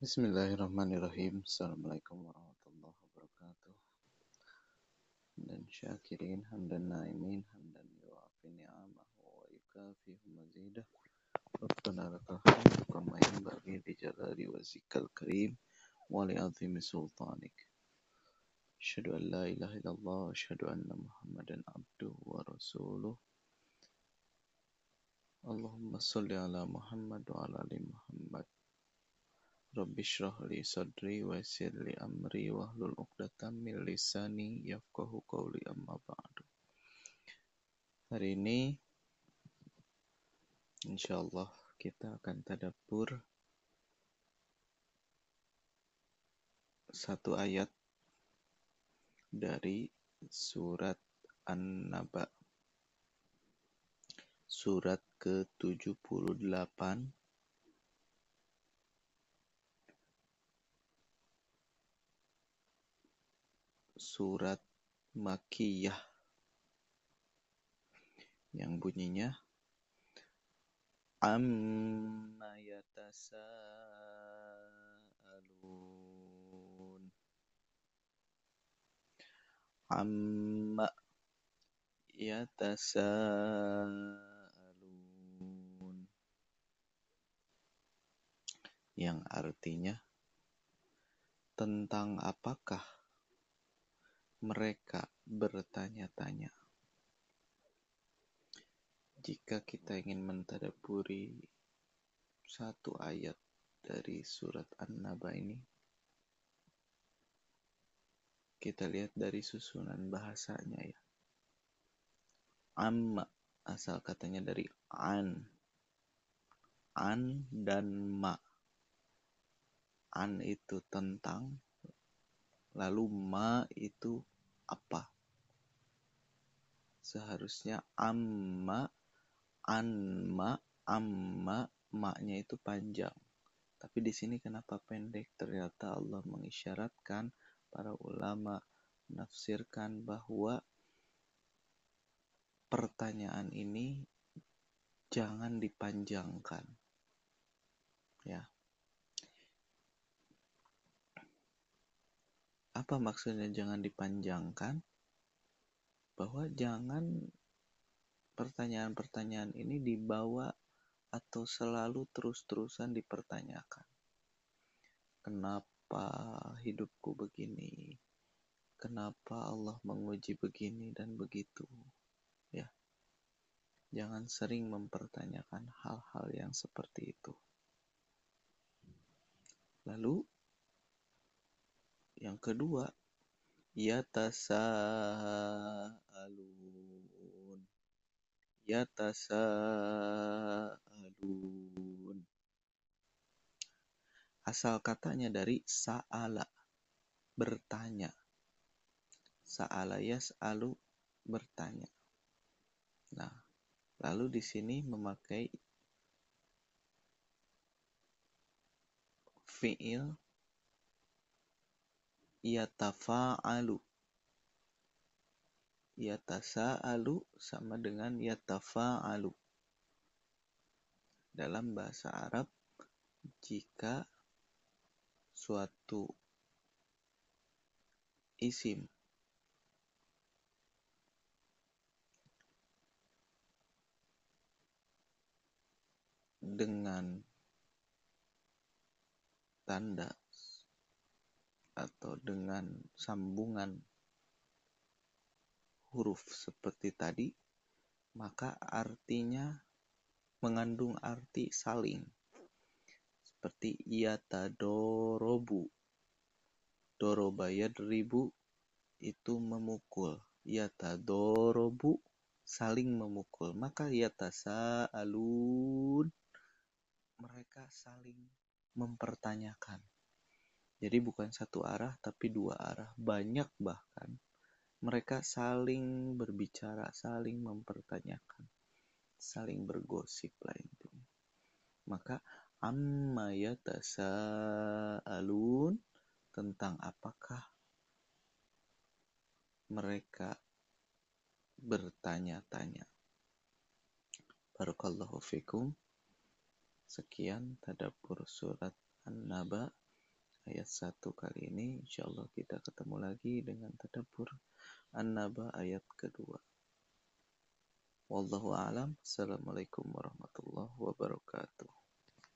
Bismillahirrahmanirrahim. Assalamualaikum warahmatullahi wabarakatuh. Hamdan syakirin, hamdan naimin, hamdan yuafi ni'amahu wa yukafihu mazidah. ربنا لك الحمد كما ينبغي لجلال وجهك الكريم ولعظيم سلطانك أشهد أن لا إله إلا الله وأشهد أن محمدا عبده ورسوله اللهم صل على محمد وعلى آل محمد Rabbi shrah li sadri wa yassir li amri wa hlul 'uqdatam min lisani yafqahu qawli amma ba'du. Hari ini insyaallah kita akan tadabbur satu ayat dari surat An-Naba. Surat ke-78 surat Makiyah. Yang bunyinya Amma yatasaalun. Amma yatasaalun. Yang artinya tentang apakah mereka bertanya-tanya. Jika kita ingin mentadaburi satu ayat dari surat An-Naba ini, kita lihat dari susunan bahasanya ya. Amma asal katanya dari an. An dan ma. An itu tentang, lalu ma itu apa. Seharusnya amma, anma, amma, maknya itu panjang. Tapi di sini kenapa pendek? Ternyata Allah mengisyaratkan para ulama menafsirkan bahwa pertanyaan ini jangan dipanjangkan. Ya. Apa maksudnya jangan dipanjangkan? Bahwa jangan pertanyaan-pertanyaan ini dibawa atau selalu terus-terusan dipertanyakan. Kenapa hidupku begini? Kenapa Allah menguji begini dan begitu? Ya. Jangan sering mempertanyakan hal-hal yang seperti itu. Lalu yang kedua, yatasaalun. Yatasaalun. Asal katanya dari sa'ala, bertanya. Sa'ala yas'alu, bertanya. Nah, lalu di sini memakai fiil yatafa'alu. Yatasa'alu sama dengan yatafa'alu. Dalam bahasa Arab, jika suatu isim dengan tanda atau dengan sambungan huruf seperti tadi, maka artinya mengandung arti saling. Seperti dorobu Doroba yadribu itu memukul. dorobu saling memukul. Maka yatasaalun mereka saling mempertanyakan. Jadi bukan satu arah tapi dua arah, banyak bahkan. Mereka saling berbicara, saling mempertanyakan, saling bergosip lah intinya. Maka amma yatasaalun tentang apakah mereka bertanya-tanya. Barakallahu fikum. Sekian tadabur surat An-Naba ayat 1 kali ini. Insyaallah kita ketemu lagi dengan tadabbur An-Naba ayat kedua. Wallahu a'lam. Assalamualaikum warahmatullahi wabarakatuh.